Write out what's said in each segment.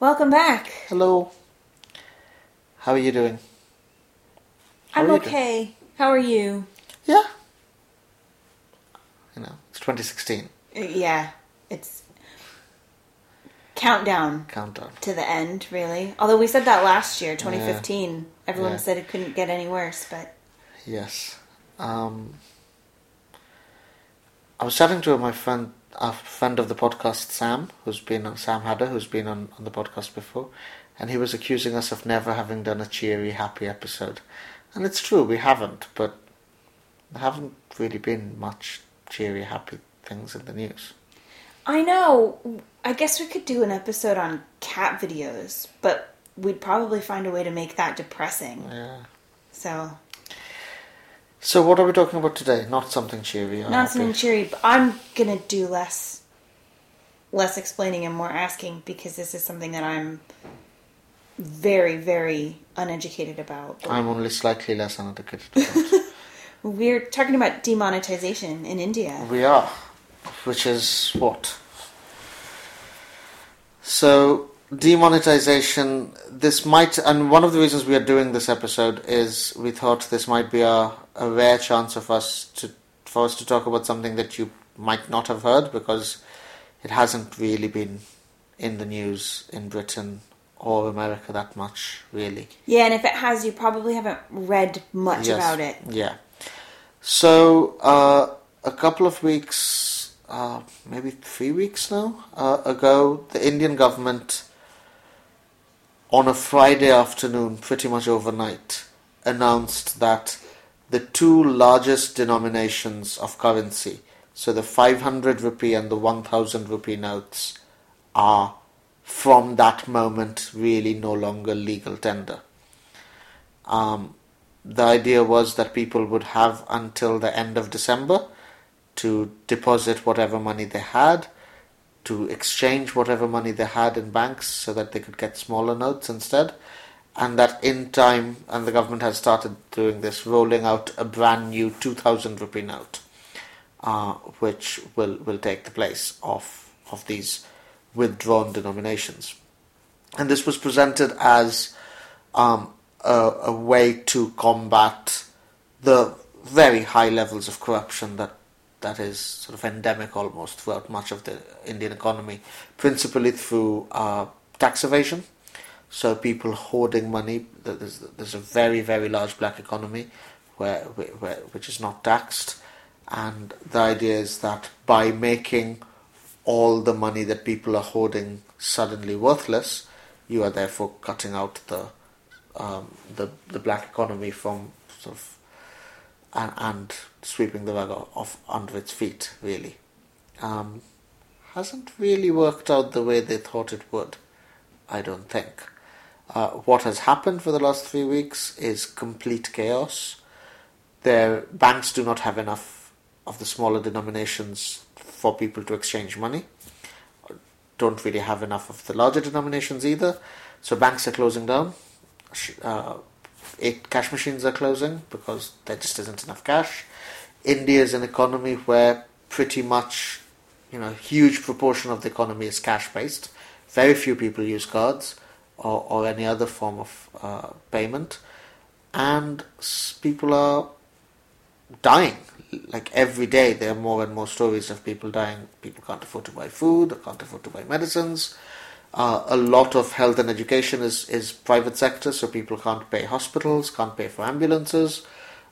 Welcome back. Hello. How are you doing? How I'm you doing? okay. How are you? Yeah. You know, it's 2016. Uh, Yeah, it's countdown Countdown. to the end, really. Although we said that last year, 2015. Everyone Yeah. said it couldn't get any worse, but Yes. Um, I was chatting to my friend, a friend of the podcast, Sam, who's been on Sam Hadder, who's been on, on the podcast before, and he was accusing us of never having done a cheery, happy episode. And it's true, we haven't, but there haven't really been much cheery, happy things in the news. I know. I guess we could do an episode on cat videos, but we'd probably find a way to make that depressing. Yeah. So, So what are we talking about today? Not something cheery. not happy. something cheery, but I'm gonna do less less explaining and more asking because this is something that I'm very, very uneducated about. I'm only slightly less uneducated. about. We're talking about demonetization in India. we are, which is what? So demonetization. This might, and one of the reasons we are doing this episode is we thought this might be a, a rare chance of us to for us to talk about something that you might not have heard because it hasn't really been in the news in Britain or America that much, really. Yeah, and if it has, you probably haven't read much Yes. about it. Yeah. So uh, a couple of weeks, uh, maybe three weeks now uh, ago, the Indian government, on a Friday afternoon, pretty much overnight, announced that the two largest denominations of currency, so the 500 rupee and the 1000 rupee notes, are from that moment really no longer legal tender. Um, the idea was that people would have until the end of December to deposit whatever money they had, to exchange whatever money they had in banks so that they could get smaller notes instead, and that in time, and the government has started doing this, rolling out a brand new 2000 rupee note, uh, which will, will take the place of, of these withdrawn denominations. And this was presented as um, a, a way to combat the very high levels of corruption that that is sort of endemic almost throughout much of the Indian economy, principally through uh, tax evasion. So people hoarding money. There's, there's a very very large black economy where, where which is not taxed, and the idea is that by making all the money that people are hoarding suddenly worthless, you are therefore cutting out the um, the the black economy from sort of and, and sweeping the rug off under its feet. Really, um, hasn't really worked out the way they thought it would. I don't think. Uh, what has happened for the last three weeks is complete chaos. Their banks do not have enough of the smaller denominations for people to exchange money. Don't really have enough of the larger denominations either. So banks are closing down. Uh, eight cash machines are closing because there just isn't enough cash. India is an economy where pretty much, you know, huge proportion of the economy is cash based. Very few people use cards or, or any other form of uh, payment, and people are dying. Like every day, there are more and more stories of people dying. People can't afford to buy food, or can't afford to buy medicines. Uh, a lot of health and education is, is private sector, so people can't pay hospitals, can't pay for ambulances.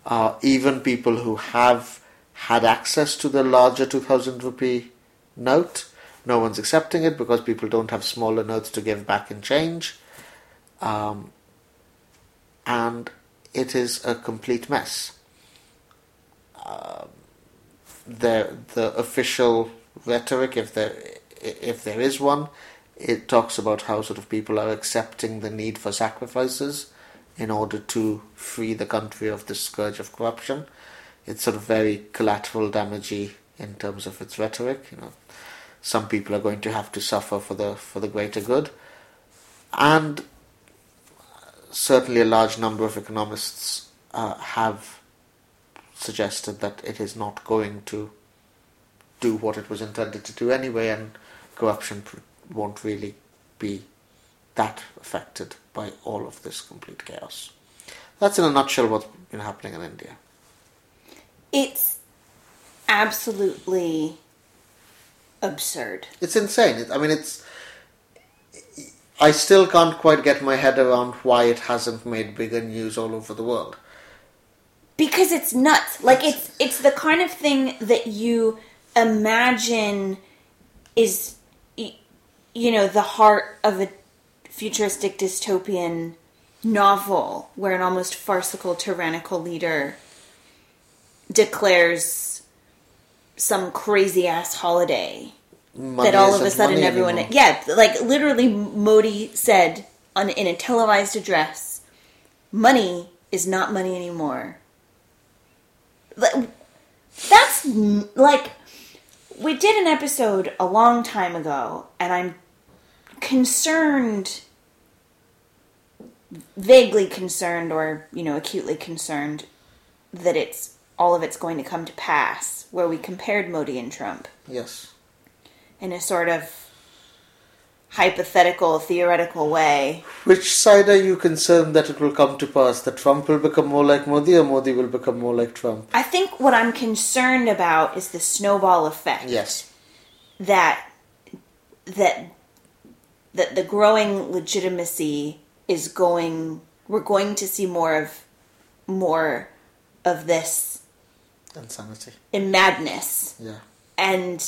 Uh, even people who have had access to the larger 2000 rupee note, no one's accepting it because people don't have smaller notes to give back in change. Um, and it is a complete mess. Um, the the official rhetoric, if there if there is one, it talks about how sort of people are accepting the need for sacrifices in order to free the country of the scourge of corruption. It's sort of very collateral damagey in terms of its rhetoric. You know, some people are going to have to suffer for the for the greater good, and certainly a large number of economists uh, have suggested that it is not going to do what it was intended to do anyway, and corruption pr- won't really be that affected by all of this complete chaos. That's in a nutshell what's been happening in India. It's absolutely absurd. It's insane. I mean, it's. I still can't quite get my head around why it hasn't made bigger news all over the world. because it's nuts like it's it's the kind of thing that you imagine is you know the heart of a futuristic dystopian novel where an almost farcical tyrannical leader declares some crazy ass holiday Money that all of a sudden everyone anymore. yeah like literally modi said on in a televised address money is not money anymore that's like we did an episode a long time ago and i'm concerned vaguely concerned or you know acutely concerned that it's all of it's going to come to pass where we compared modi and trump Yes. in a sort of hypothetical, theoretical way. Which side are you concerned that it will come to pass? That Trump will become more like Modi or Modi will become more like Trump? I think what I'm concerned about is the snowball effect. Yes. That that that the growing legitimacy is going we're going to see more of more of this Insanity. in madness. Yeah. and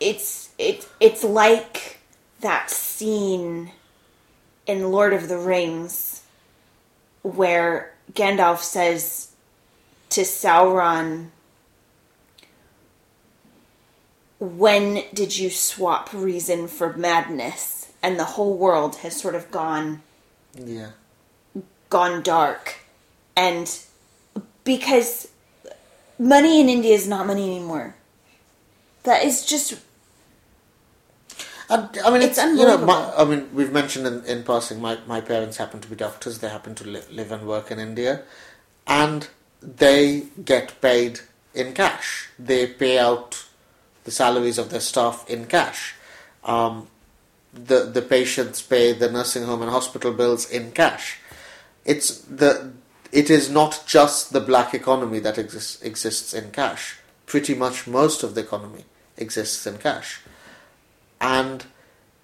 it's it it's like that scene in Lord of the Rings where Gandalf says to Sauron when did you swap reason for madness and the whole world has sort of gone Yeah. gone dark and because money in India is not money anymore that is just And, I mean, It's it's, you know, my, unbelievable. I mean, we've mentioned in, in passing, my, my parents happen to be doctors. They happen to li- live and work in India, and they get paid in cash. They pay out the salaries of their staff in cash. Um, the the patients pay the nursing home and hospital bills in cash. It's the it is not just the black economy that exists exists in cash. Pretty much most of the economy exists in cash and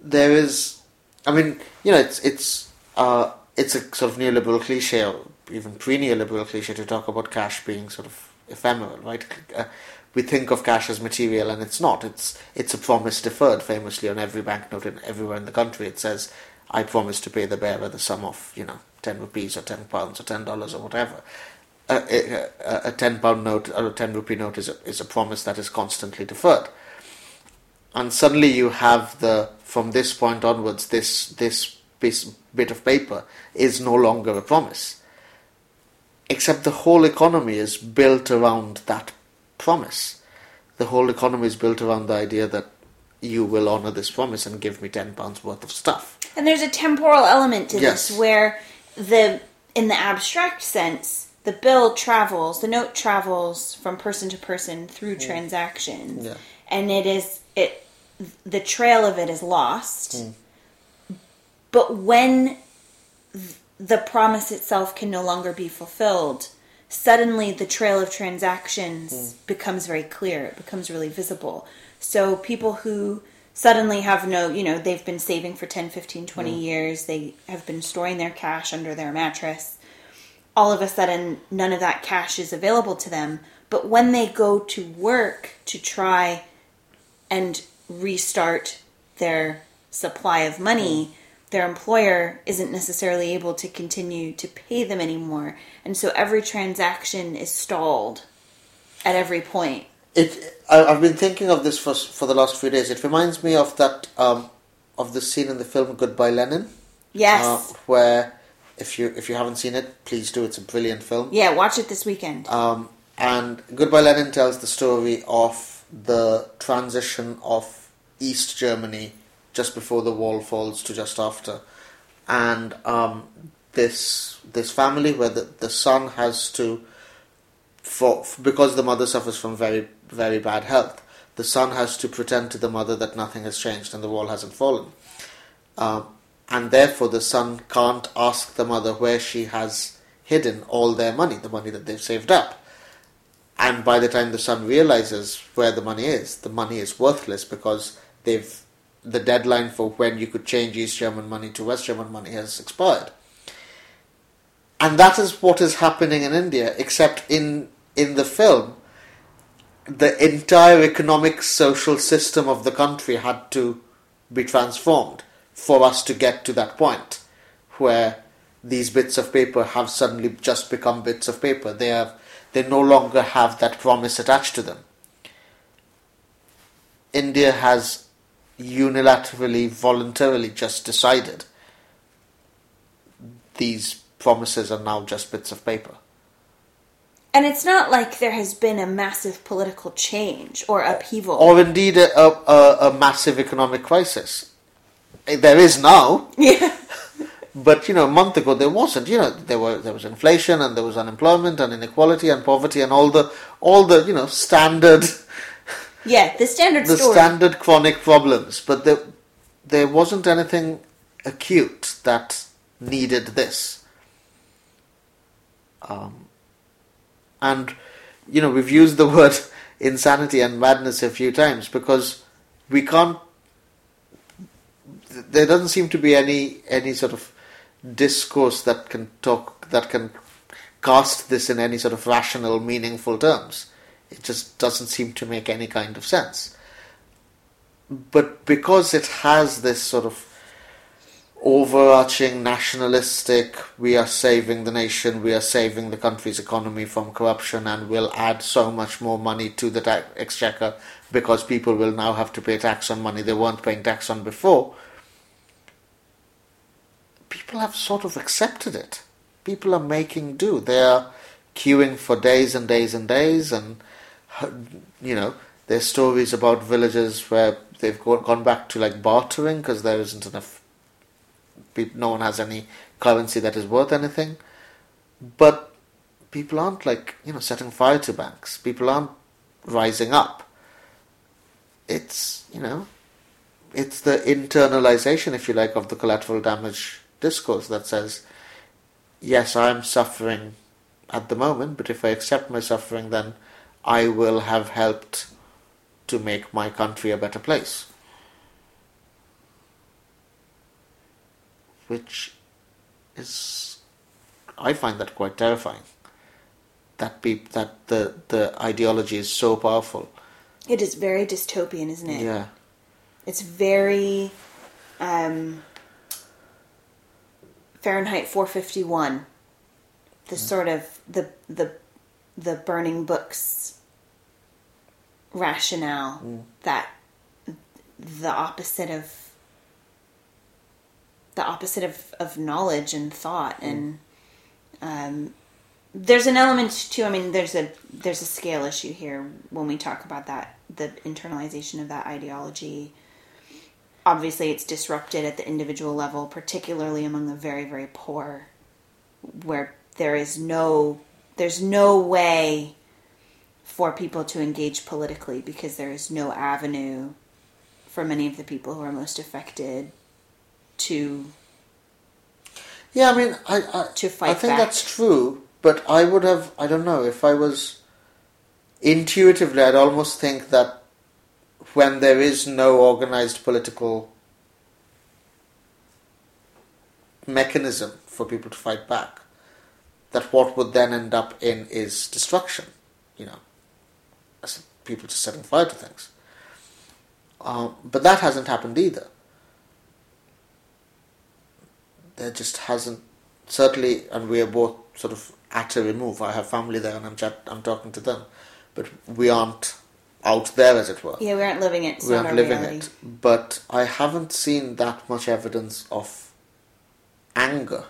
there is I mean, you know, it's it's uh, it's a sort of neoliberal cliche or even pre-neoliberal cliche to talk about cash being sort of ephemeral, right? Uh, we think of cash as material, and it's not. It's it's a promise deferred. Famously, on every banknote in everywhere in the country, it says, "I promise to pay the bearer the sum of you know ten rupees or ten pounds or ten dollars or whatever." A, a, a- a ten pound note or a ten rupee note is a, is a promise that is constantly deferred and suddenly you have the from this point onwards this this piece, bit of paper is no longer a promise except the whole economy is built around that promise the whole economy is built around the idea that you will honor this promise and give me 10 pounds worth of stuff And there's a temporal element to Yes. this where the in the abstract sense, the bill travels, the note travels from person to person through transactions. Yeah. And it is it the trail of it is lost. Hmm. But when the promise itself can no longer be fulfilled, suddenly the trail of transactions hmm. becomes very clear. It becomes really visible. So people who suddenly have no, you know, they've been saving for 10, 15, 20 hmm. years, they have been storing their cash under their mattress. All of a sudden, none of that cash is available to them. But when they go to work to try and restart their supply of money, hmm. Their employer isn't necessarily able to continue to pay them anymore. And so every transaction is stalled at every point. it I, I've been thinking of this for for the last few days. It reminds me of that um, of the scene in the film Goodbye Lenin? Yes. Uh, where, if you if you haven't seen it, please do. It's a brilliant film. yeah, watch it this weekend. Um, and Goodbye Lenin tells the story of the transition of East Germany just before the wall falls to just after, and um, this this family where the, the son has to for because the mother suffers from very very bad health, the son has to pretend to the mother that nothing has changed and the wall hasn't fallen, um, and therefore the son can't ask the mother where she has hidden all their money, the money that they've saved up. And by the time the son realizes where the money is, the money is worthless because they've the deadline for when you could change East German money to West German money has expired. And that is what is happening in India, except in in the film, the entire economic social system of the country had to be transformed for us to get to that point where these bits of paper have suddenly just become bits of paper. They have they no longer have that promise attached to them. India has unilaterally, voluntarily just decided these promises are now just bits of paper. and it's not like there has been a massive political change or upheaval. Or indeed a, a, a, a massive economic crisis. Eh, There is now, yeah. but you know, a month ago there wasn't. You know, there were there was inflation and there was unemployment and inequality and poverty and all the all the you know standard Yeah, the standard the story. standard chronic problems, but there there wasn't anything acute that needed this. Um, and you know we've used the word insanity and madness a few times because we can't. There doesn't seem to be any any sort of discourse that can talk that can cast this in any sort of rational, meaningful terms. It just doesn't seem to make any kind of sense. But because it has this sort of overarching nationalistic, we are saving the nation, we are saving the country's economy from corruption, and we'll add so much more money to the ta- exchequer because people will now have to pay tax on money they weren't paying tax on before. People have sort of accepted it. People are making do. They are queuing for days and days and days, and you know, there's stories about villages where they've gone back to like bartering because there isn't enough. No one has any currency that is worth anything, but people aren't like you know setting fire to banks. People aren't rising up. It's you know, it's the internalization, if you like, of the collateral damage discourse that says, yes, I'm suffering at the moment, but if I accept my suffering, then I will have helped to make my country a better place. Which is, I find that quite terrifying. That peop- that the the ideology is so powerful. It is very dystopian, isn't it? Yeah, It's very um, Fahrenheit 451. The sort of the the the burning books rationale that the opposite of the opposite of, of knowledge and thought and um, there's an element too. I mean, there's a there's a scale issue here when we talk about that the internalization of that ideology. Obviously, it's disrupted at the individual level, particularly among the very very poor, where there is no there's no way for people to engage politically because there is no avenue for many of the people who are most affected to yeah. I mean, I I, To fight I think back. that's true, but I would have. I don't know if I was intuitively. I'd almost think that when there is no organized political mechanism for people to fight back, that what would then end up in is destruction. You know, as people just setting fire to things. Um, but that hasn't happened either. There just hasn't. Certainly, and we are both sort of at a remove. I have family there, and I'm chat, I'm talking to them, but we aren't out there, as it were. Yeah, we aren't living it. It's we aren't living reality. it. But I haven't seen that much evidence of anger.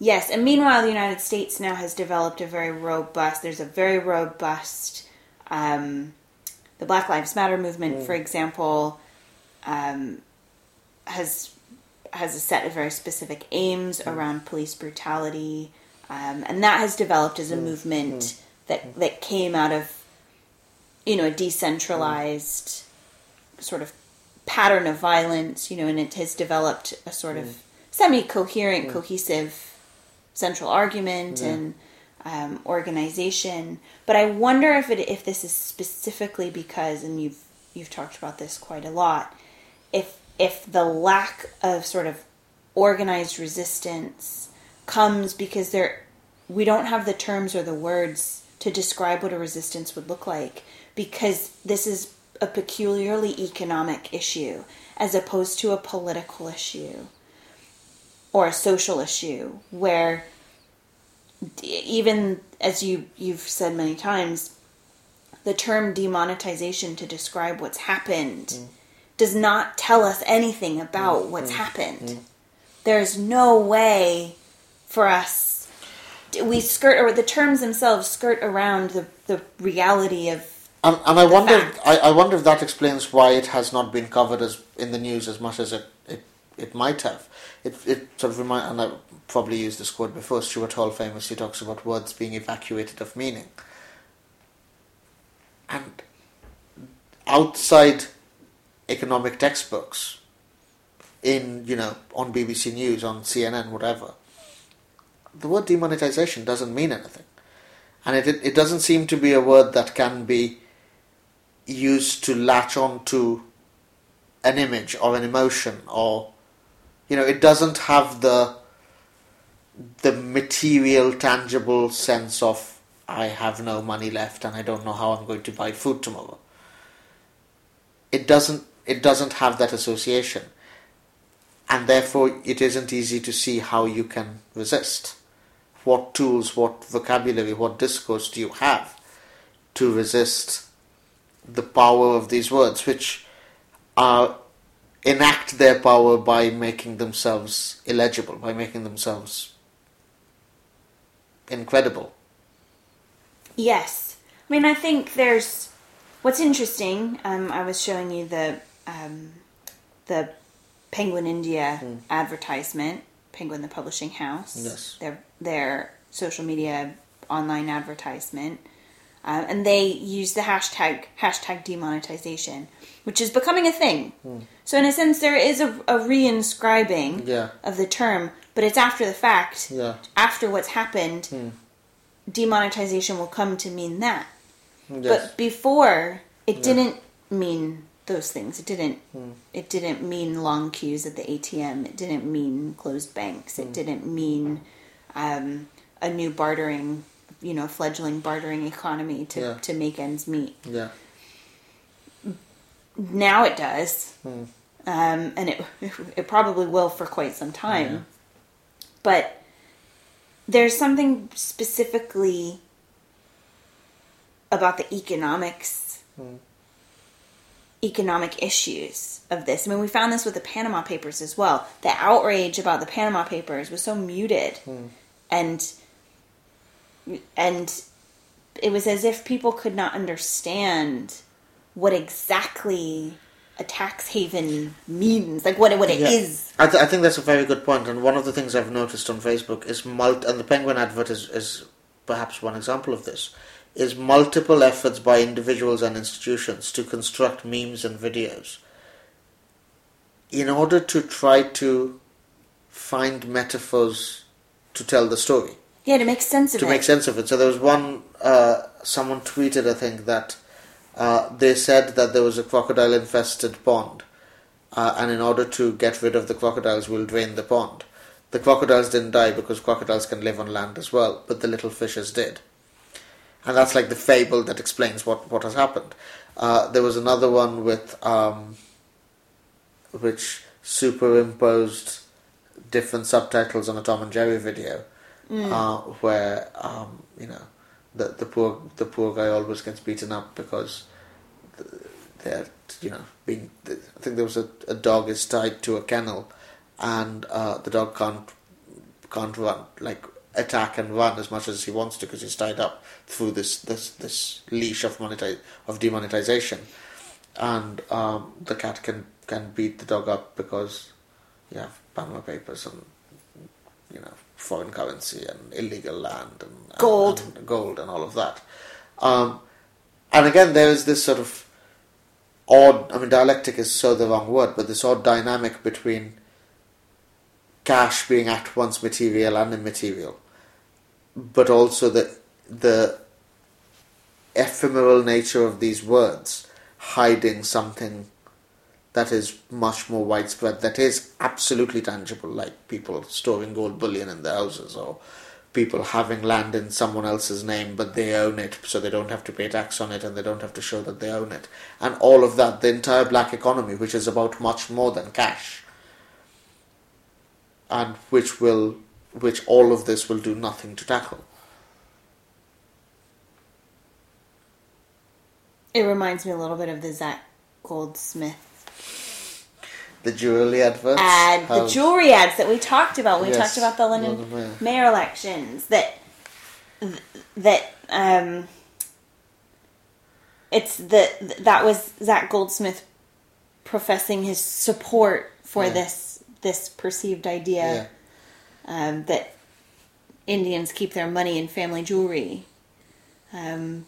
Yes, and meanwhile, the United States now has developed a very robust. There's a very robust. Um, the Black Lives Matter movement, for example, um, has has a set of very specific aims around police brutality, um, and that has developed as a movement that that came out of you know a decentralized sort of pattern of violence, you know, and it has developed a sort of semi-coherent, cohesive central argument and um, organization. But I wonder if it if this is specifically because, and you've you've talked about this quite a lot, if if the lack of sort of organized resistance comes because there we don't have the terms or the words to describe what a resistance would look like because this is a peculiarly economic issue as opposed to a political issue or a social issue where even as you you've said many times the term demonetization to describe what's happened mm. does not tell us anything about mm. what's mm. happened. There's no way for us we skirt or the terms themselves skirt around the, the reality of And, and I wonder. I, I wonder if that explains why it has not been covered as in the news as much as it it, it might have. It it sort of remind, and I probably used this quote before. Stuart Hall famously talks about words being evacuated of meaning, and outside economic textbooks, in you know on BBC News, on CNN, whatever, the word demonetization doesn't mean anything, and it it, it doesn't seem to be a word that can be used to latch on to an image or an emotion or you know it doesn't have the the material tangible sense of i have no money left and i don't know how i'm going to buy food tomorrow. It doesn't it doesn't have that association. And therefore it isn't easy to see how you can resist. What tools what vocabulary what discourse do you have to resist the power of these words, which are enact their power by making themselves illegible, by making themselves incredible. Yes. I mean, I think there's what's interesting. Um, I was showing you the um, the Penguin India advertisement, Penguin the publishing house. Yes. Their their social media online advertisement, uh, and they use the hashtag hashtag demonetization, which is becoming a thing. So in a sense, there is a, a reinscribing Yeah. of the term, but it's after the fact. Yeah. After what's happened, hmm. demonetization will come to mean that. Yes. But before, it didn't mean those things. It didn't. Hmm. It didn't mean long queues at the ATM. It didn't mean closed banks. It hmm. didn't mean um, a new bartering, you know, fledgling bartering economy to Yeah. to make ends meet. yeah. Now it does, hmm. um, and it it probably will for quite some time. But there's something specifically about the economics, hmm. economic issues of this. I mean, we found this with the Panama Papers as well. The outrage about the Panama Papers was so muted, hmm. and and it was as if people could not understand what exactly a tax haven means, like what it, what it Yeah. is. I, th- I think that's a very good point, and one of the things I've noticed on Facebook is mult, and the Penguin advert is, is perhaps one example of this, is multiple efforts by individuals and institutions to construct memes and videos in order to try to find metaphors to tell the story Yeah, to make sense of to it. make sense of it. So there was one, uh, someone tweeted, I think, that uh, they said that there was a crocodile infested pond, uh, and in order to get rid of the crocodiles, we'll drain the pond. The crocodiles didn't die because crocodiles can live on land as well, but the little fishes did. And that's like the fable that explains what, what has happened. Uh, there was another one with um, which superimposed different subtitles on a Tom and Jerry video, uh, where um, you know the the poor the poor guy always gets beaten up because they're you know being. I think there was a, a dog is tied to a kennel, and uh, the dog can't can't run like attack and run as much as he wants to because he's tied up through this this this leash of monetize of demonetization, and um, the cat can can beat the dog up because you have Panama Papers and you know foreign currency and illegal land and and- Gold. and gold and all of that. Um, and again, there is this sort of odd. I mean, dialectic is so the wrong word, but this odd dynamic between cash being at once material and immaterial, but also the the ephemeral nature of these words hiding something that is much more widespread, that is absolutely tangible, like people storing gold bullion in their houses or people having land in someone else's name but they own it so they don't have to pay tax on it and they don't have to show that they own it. And all of that, the entire black economy, which is about much more than cash. And which will which all of this will do nothing to tackle. It reminds me a little bit of the Zac Goldsmith The jewelry adverts. ad, the jewelry ads that we talked about. when We Yes, talked about the London London Mayor. mayor elections. That that um, it's the that was Zac Goldsmith professing his support for Yeah. this this perceived idea Yeah. um, that Indians keep their money in family jewelry. Um,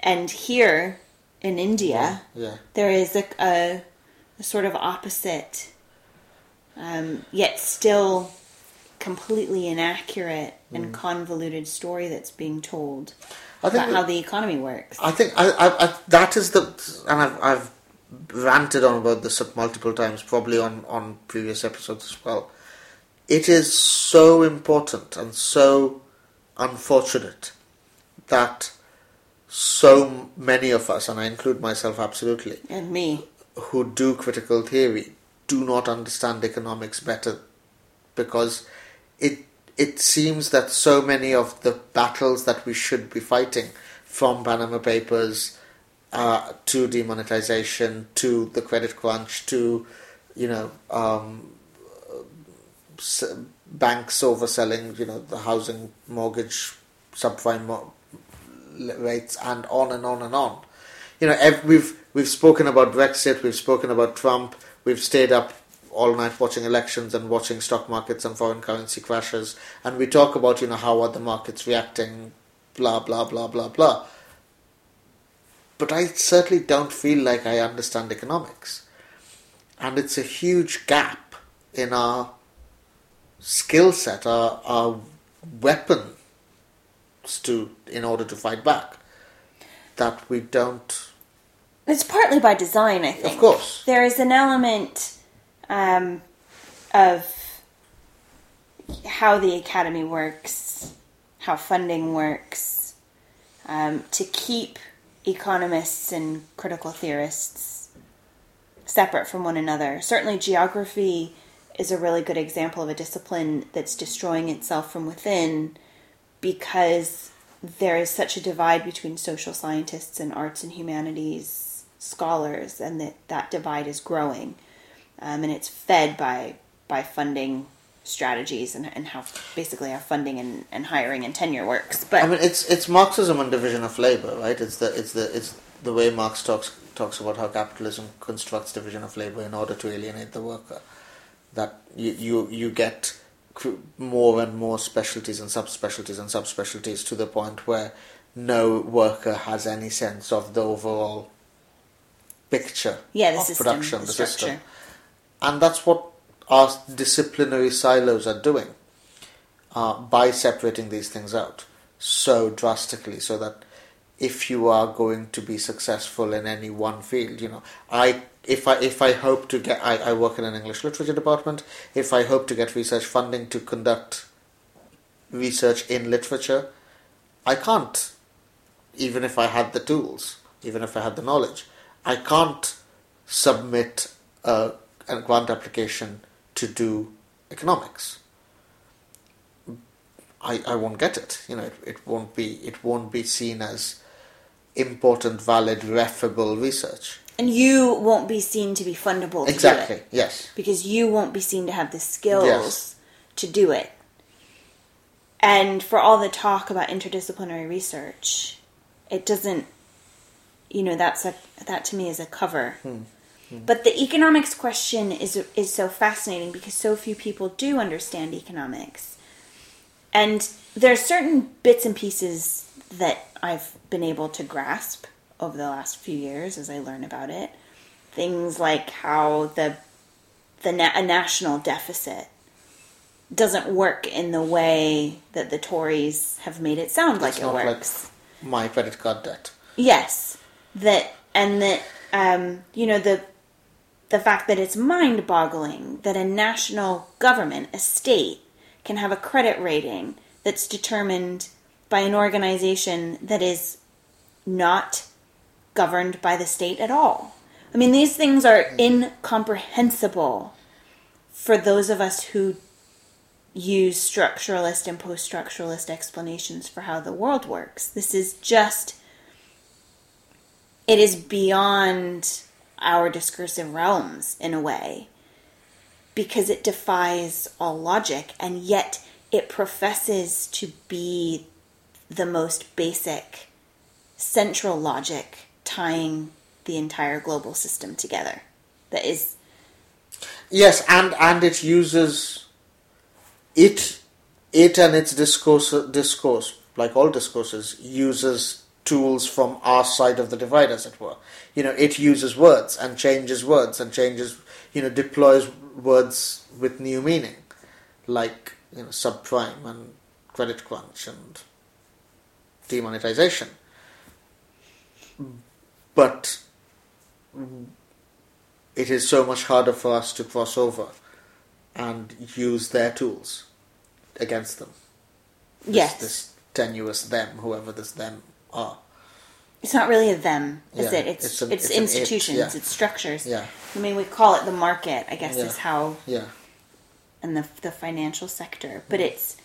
and here in India, Yeah. there is a, a, a sort of opposite, um, yet still completely inaccurate and convoluted story that's being told I think about how the economy works. I think I, I, I that is the and I've, I've ranted on about this multiple times, probably on on previous episodes as well. It is so important and so unfortunate that so many of us, and I include myself absolutely, and me. Who do critical theory do not understand economics better because it it seems that so many of the battles that we should be fighting from Panama Papers uh, to demonetization to the credit crunch to you know um, banks overselling you know the housing mortgage subprime mo- rates and on and on and on. You know, ev- we've we've spoken about Brexit, we've spoken about Trump, we've stayed up all night watching elections and watching stock markets and foreign currency crashes, and we talk about you know how are the markets reacting, blah blah blah blah blah. But I certainly don't feel like I understand economics, and it's a huge gap in our skill set, our our weapons to in order to fight back. That we don't It's partly by design, I think. Of course. There is an element um, of how the academy works, how funding works, um, to keep economists and critical theorists separate from one another. Certainly, geography is a really good example of a discipline that's destroying itself from within because there is such a divide between social scientists and arts and humanities scholars, and that that divide is growing, um, and it's fed by by funding strategies and, and how basically how funding and, and hiring and tenure works. But I mean, it's it's Marxism and division of labor, right? It's the it's the it's the way Marx talks talks about how capitalism constructs division of labor in order to alienate the worker. That you you you get more and more specialties and subspecialties and subspecialties to the point where no worker has any sense of the overall picture yeah, of system, production, the the system. And that's what our disciplinary silos are doing uh, by separating these things out so drastically so that if you are going to be successful in any one field, you know, I if I if I hope to get I, I work in an English literature department, if I hope to get research funding to conduct research in literature, I can't even if I had the tools, even if I had the knowledge. I can't submit a, a grant application to do economics. I, I won't get it. You know, it, it won't be it won't be seen as important, valid, referable research. And you won't be seen to be fundable to Exactly. Yes. Because you won't be seen to have the skills Yes. to do it. And for all the talk about interdisciplinary research, it doesn't you know, that's a that to me is a cover. Hmm. Hmm. But the economics question is is so fascinating because so few people do understand economics. And there are certain bits and pieces that I've been able to grasp over the last few years as I learn about it. Things like how the the na- a national deficit doesn't work in the way that the Tories have made it sound like it not like works. my credit card debt. Yes, that and that um, you know the the fact that it's mind-boggling that a national government, a state, can have a credit rating that's determined by an organization that is not governed by the state at all. I mean, these things are incomprehensible for those of us who use structuralist and post-structuralist explanations for how the world works. This is just it is beyond our discursive realms in a way because it defies all logic and yet it professes to be the most basic central logic tying the entire global system together that is Yes, and and it uses it it and its discourse discourse like all discourses uses tools from our side of the divide as it were. You know it uses words and changes words and changes you know deploys words with new meaning like you know subprime and credit crunch and demonetization. But it is so much harder for us to cross over and use their tools against them. This, yes. This tenuous them, whoever this them are. it's not really a them is Yeah, it it's it's it's, it's an it, institutions yeah. it's structures Yeah. i mean we call it the market i guess Yeah. is how Yeah. and the the financial sector, but it's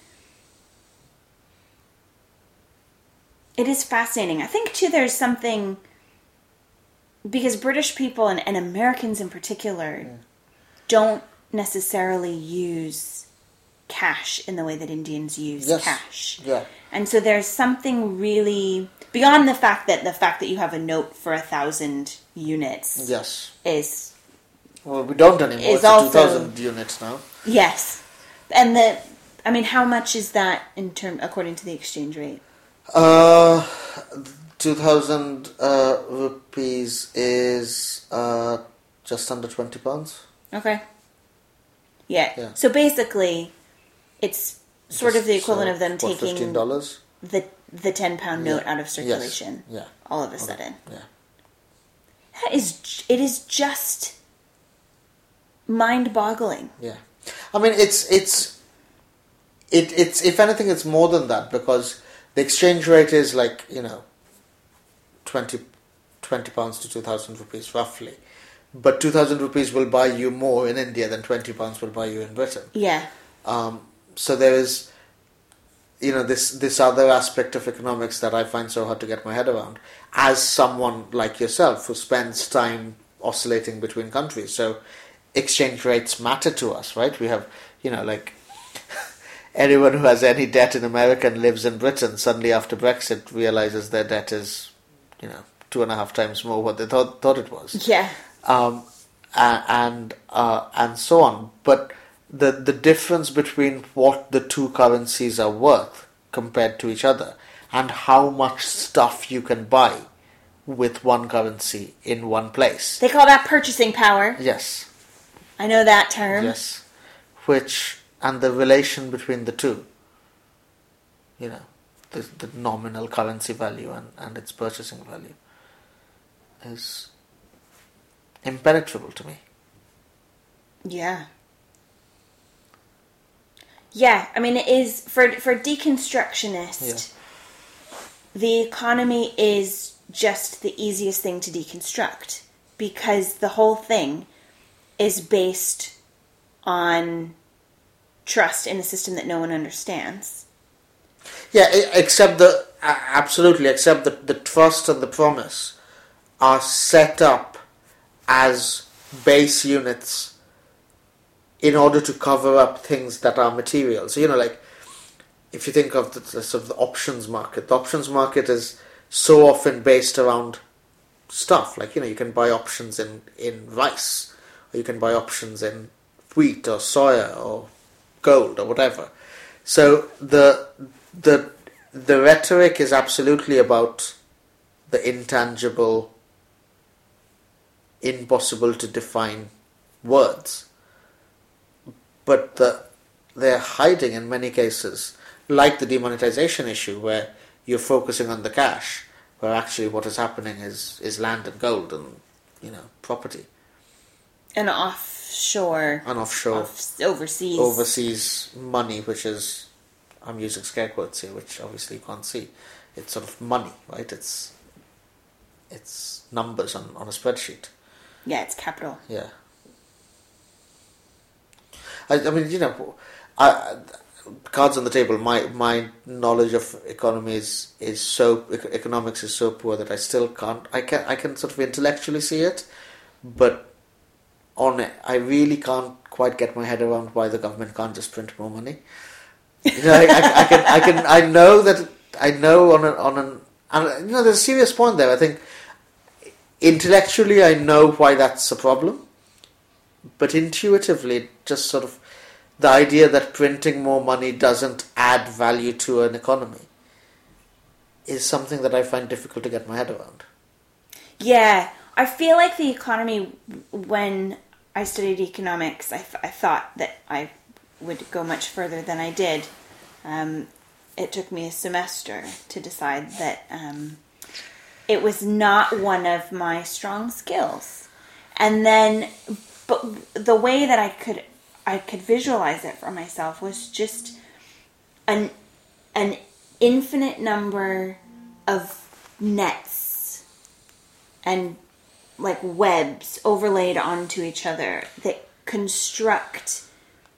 it is fascinating. I think too there's something because British people and, and Americans in particular don't necessarily use cash in the way that Indians use Yes. cash. Yeah. And so there's something really beyond the fact that the fact that you have a note for a thousand units Yes. is Well, we don't anymore. Is It's also- 2,000 units now. Yes, and the I mean, how much is that in term according to the exchange rate? Uh, 2,000 uh, rupees is uh, just under 20 pounds. Okay. Yeah. Yeah. So basically, it's sort of the equivalent uh, of them what, taking $15? the the ten pound note Yeah. out of circulation Yes. Yeah. all of a sudden. Yeah. That is it is just mind boggling. Yeah, I mean it's it's it it's if anything it's more than that because the exchange rate is like you know 20, 20 pounds to two thousand rupees roughly, but two thousand rupees will buy you more in India than twenty pounds will buy you in Britain. Yeah. Um, so there is, you know, this this other aspect of economics that I find so hard to get my head around. As someone like yourself who spends time oscillating between countries, so exchange rates matter to us, right? We have, you know, like anyone who has any debt in America and lives in Britain suddenly after Brexit realizes their debt is, you know, two and a half times more what they thought thought it was Yeah. um, and uh, and so on. But the the difference between what the two currencies are worth compared to each other, and how much stuff you can buy with one currency in one place. They call that purchasing power. Yes, I know that term. yes, which and the relation between the two. You know, the the nominal currency value and, and its purchasing value is impenetrable to me. Yeah. Yeah, I mean it is for for deconstructionist. The economy is just the easiest thing to deconstruct because the whole thing is based on trust in a system that no one understands. Yeah, except the absolutely, except that the trust and the promise are set up as base units in order to cover up things that are material. So you know, like if you think of the, the sort of the options market, the options market is so often based around stuff. Like you know you can buy options in in rice or you can buy options in wheat or soya or gold or whatever. So the the the rhetoric is absolutely about the intangible impossible to define words but the they're hiding in many cases like the demonetization issue where you're focusing on the cash where actually what is happening is is land and gold and you know property. An offshore, and offshore. Off, overseas. overseas money which is I'm using scare quotes here which obviously you can't see. It's sort of money right? It's it's numbers on, on a spreadsheet. Yeah, it's capital. yeah I, I mean you know I, cards on the table my my knowledge of economy is, is so economics is so poor that I still can't I can I can sort of intellectually see it but on it I really can't quite get my head around why the government can't just print more money. You know, I, I, I can I can I know that I know on an on an and you know there's a serious point there. I think intellectually I know why that's a problem but intuitively just sort of the idea that printing more money doesn't add value to an economy is something that I find difficult to get my head around. Yeah, I feel like the economy, when I studied economics, I, th- I thought that I would go much further than I did. Um, it took me a semester to decide that um, it was not one of my strong skills. And then, but the way that I could I could visualize it for myself was just an an infinite number of nets and like webs overlaid onto each other that construct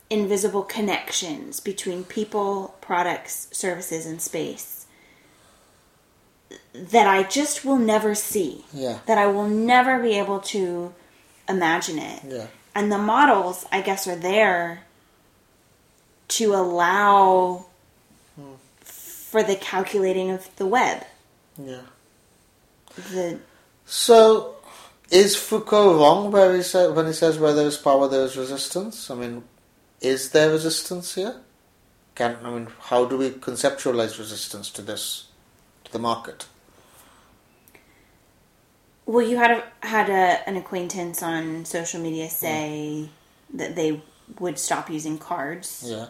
invisible connections between people, products, services, and space that I just will never see. Yeah. That I will never be able to imagine it. Yeah. And the models, I guess, are there to allow for the calculating of the web. Yeah. The So, is Foucault wrong where he sa- when he says where there is power there is resistance? I mean, is there resistance here? Can I mean, how do we conceptualize resistance to this, to the market? Well, you had a, had a, an acquaintance on social media say that they would stop using cards. Yeah.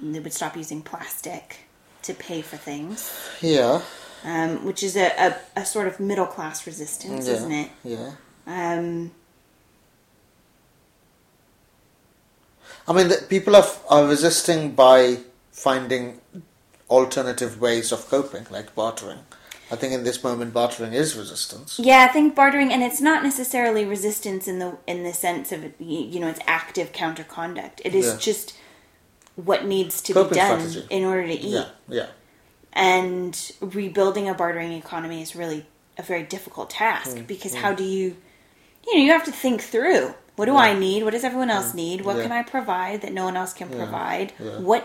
They would stop using plastic to pay for things, Yeah. um, which is a, a, a sort of middle class resistance, yeah. isn't it? Yeah. Um, I mean, people are, are resisting by finding alternative ways of coping, like bartering. I think in this moment, bartering is resistance. Yeah, I think bartering, and it's not necessarily resistance in the in the sense of you, know it's active counter conduct. It is Yeah. just what needs to Coping be done strategy. in order to eat. Yeah, yeah, And rebuilding a bartering economy is really a very difficult task Mm, because how do you, you know, you have to think through. What do I need? What does everyone else need? What Mm, Yeah. can I provide that no one else can provide? yeah. What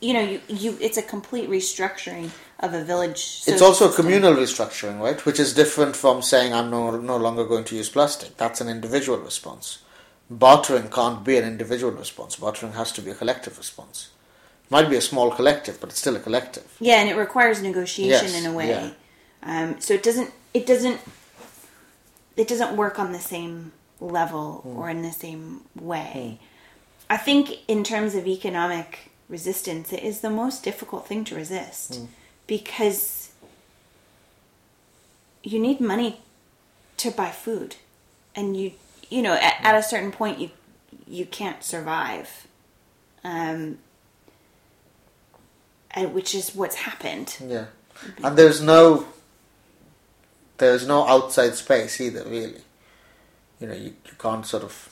you know, you, you it's a complete restructuring of a village. It's also a communal restructuring, right? Which is different from saying I'm no, no longer going to use plastic. That's an individual response. Bartering can't be an individual response. Bartering has to be a collective response. It Might be a small collective, but it's still a collective. Yeah, and it requires negotiation Yes, in a way. yeah. Um, so it doesn't it doesn't it doesn't work on the same level Hmm. or in the same way. I think in terms of economic resistance, it is the most difficult thing to resist Hmm. because you need money to buy food, and you you know at, at a certain point you you can't survive. Um, and which is what's happened. Yeah, and there's no there's no outside space either, really. You know, you, you can't sort of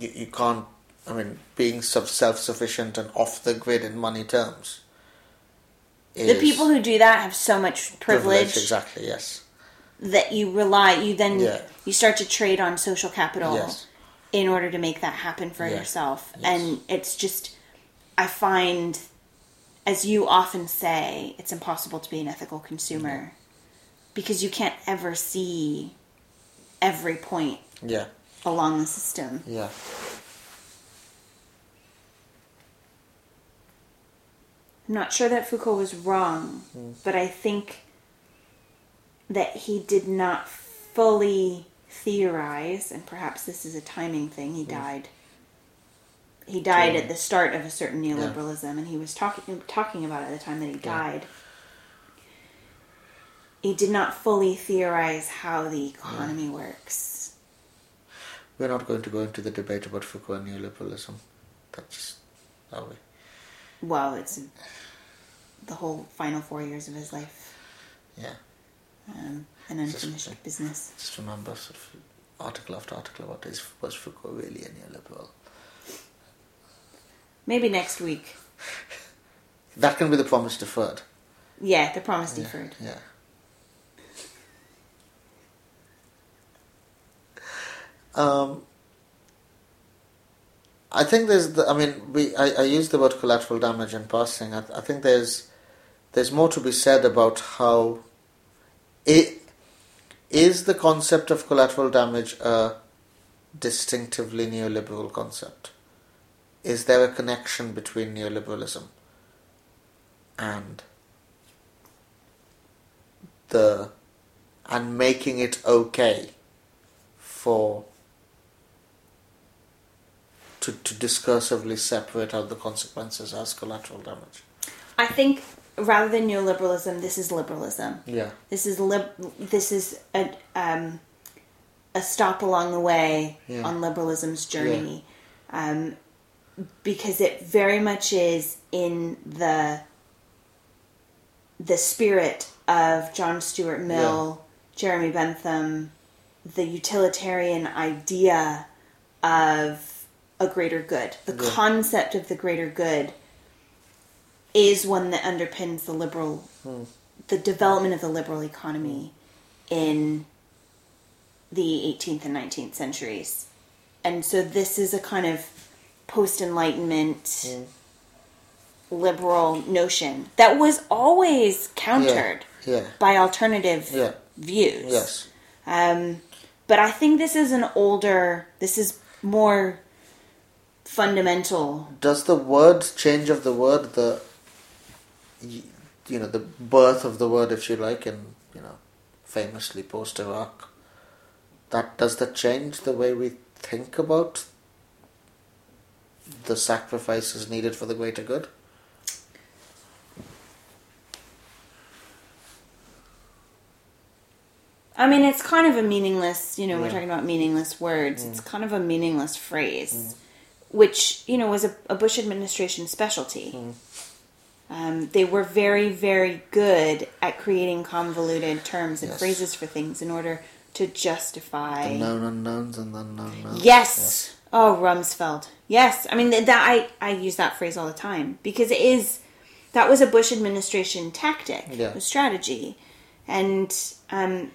you, you can't. I mean, being self self sufficient and off the grid in money terms is The people who do that have so much privilege, Exactly. Yes. that you rely. You then Yeah. you start to trade on social capital Yes. in order to make that happen for Yeah. yourself, Yes. and it's just I find, as you often say, it's impossible to be an ethical consumer mm-hmm. Because you can't ever see every point Yeah. along the system. Yeah. I'm not sure that Foucault was wrong, hmm. but I think that he did not fully theorize, and perhaps this is a timing thing. He hmm. died. He died at the start of a certain neoliberalism, and he was talking talking about it at the time that he died. He did not fully theorize how the economy works. We're not going to go into the debate about Foucault and neoliberalism. That's are we? Well, it's the whole final four years of his life, Yeah. um, an Just- unfinished business. Just remember sort of article after article about is was Foucault really a neoliberal? Maybe next week. That can be the promise deferred. Yeah, the promise Yeah, deferred. Yeah. Um, I think there's. The, I mean, we. I, I use the word collateral damage in passing. I, I think there's there's more to be said about how it is the concept of collateral damage a distinctively neoliberal concept. Is there a connection between neoliberalism and the and making it okay for to, to discursively separate out the consequences as collateral damage. I think rather than neoliberalism, this is liberalism. Yeah. This is lib- This is a um, a stop along the way Yeah. on liberalism's journey, um, because it very much is in the the spirit of John Stuart Mill, Jeremy Bentham, the utilitarian idea of a greater good. The Yeah. concept of the greater good is one that underpins the liberal the development of the liberal economy in the 18th and 19th centuries. And so this is a kind of post enlightenment liberal notion that was always countered Yeah. by alternative Yeah. views. Yes. Um, but I think this is an older, this is more fundamental. Does the word change of the word the you know the birth of the word if you like and you know famously post Iraq that does that change the way we think about the sacrifices needed for the greater good? I mean, it's kind of a meaningless, you know, we're talking about meaningless words. It's mm. kind of a meaningless phrase, mm. Which, you know, was a, a Bush administration specialty. Um, they were very, very good at creating convoluted terms and Yes. phrases for things in order to justify. The known unknowns and the unknown knowns. Yes. Oh, Rumsfeld. Yes. I mean that I I use that phrase all the time because it is that was a Bush administration tactic, Yeah. a strategy, and um,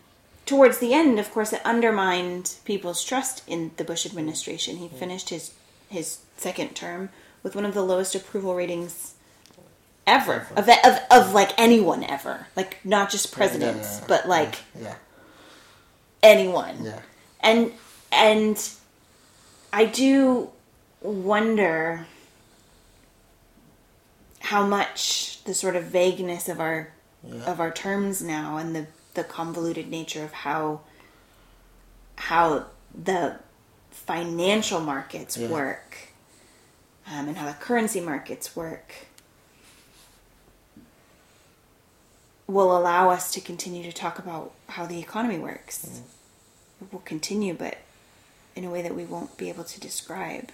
towards the end, of course, it undermined people's trust in the Bush administration. He finished his his second term with one of the lowest approval ratings ever of of, of like anyone ever, like not just presidents, yeah, but like Yeah. anyone Yeah. and and I do wonder how much the sort of vagueness of our Yeah. of our terms now and the the convoluted nature of how how the financial markets Yeah. work um, and how the currency markets work will allow us to continue to talk about how the economy works. It will continue, but in a way that we won't be able to describe.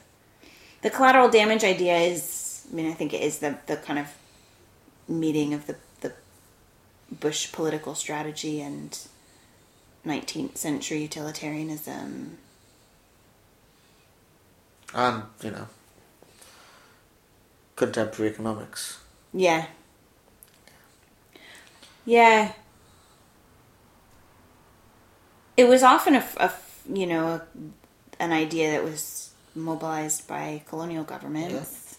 The collateral damage idea is, I mean, I think it is the, the kind of meeting of the, the Bush political strategy and 19th century utilitarianism. And, you know, contemporary economics. Yeah. Yeah. It was often a, a you know, an idea that was mobilized by colonial governments.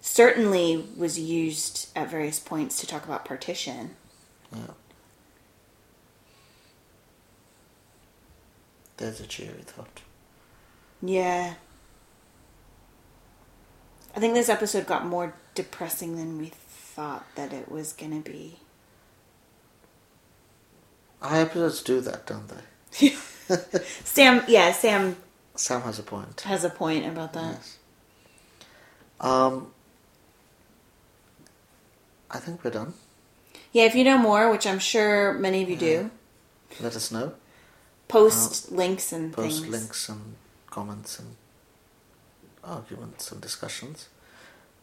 Certainly was used at various points to talk about partition. Yeah. There's a cheery thought. Yeah. I think this episode got more depressing than we thought that it was going to be. Our episodes do that, don't they? Sam, yeah, Sam Sam has a point. has a point about that. Yes. Um, I think we're done. Yeah, if you know more, which I'm sure many of you do, Let us know. post links and Post things. links and comments and arguments and discussions.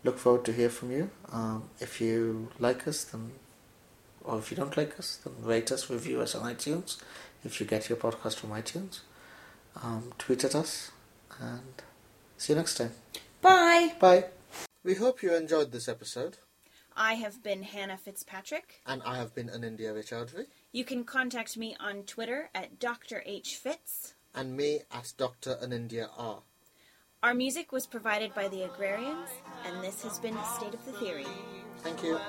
Look forward to hear from you. Um, if you like us, then, or if you don't like us, then rate us, review us on iTunes. If you get your podcast from iTunes, um, tweet at us, and see you next time. Bye. Bye. We hope you enjoyed this episode, I have been Hannah Fitzpatrick. and I have been Anindya Raychaudhuri, You can contact me on Twitter at Dr. H. Fitz. and me at Dr. Anindya R. Our music was provided by the Agrarians, and this has been State of the Theory. Thank you.